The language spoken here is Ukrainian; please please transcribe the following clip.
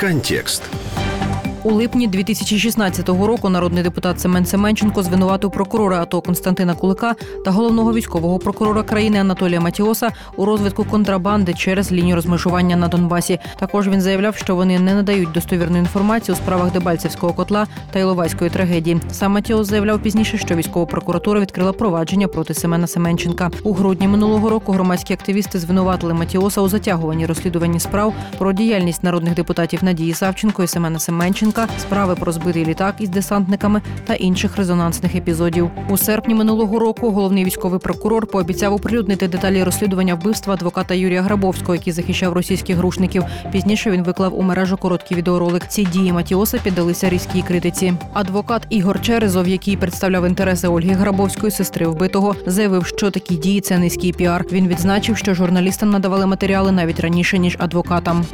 Контекст. У липні 2016 року народний депутат Семен Семенченко звинуватив прокурора АТО Константина Кулика та головного військового прокурора країни Анатолія Матіоса у розвитку контрабанди через лінію розмежування на Донбасі. Також він заявляв, що вони не надають достовірну інформацію у справах Дебальцевського котла та Іловайської трагедії. Сам Матіос заявляв пізніше, що військова прокуратура відкрила провадження проти Семена Семенченка. У грудні минулого року громадські активісти звинуватили Матіоса у затягуванні розслідуванні справ про діяльність народних депутатів Надії Савченко і Семена Семенченка, справи про збитий літак із десантниками та інших резонансних епізодів. У серпні минулого року головний військовий прокурор пообіцяв оприлюднити деталі розслідування вбивства адвоката Юрія Грабовського, який захищав російських грушників. Пізніше він виклав у мережу короткий відеоролик. Ці дії Матіоса піддалися різкій критиці. Адвокат Ігор Черезов, який представляв інтереси Ольги Грабовської, сестри вбитого, заявив, що такі дії це низький піар. Він відзначив, що журналістам надавали матеріали навіть раніше ніж адвокатам.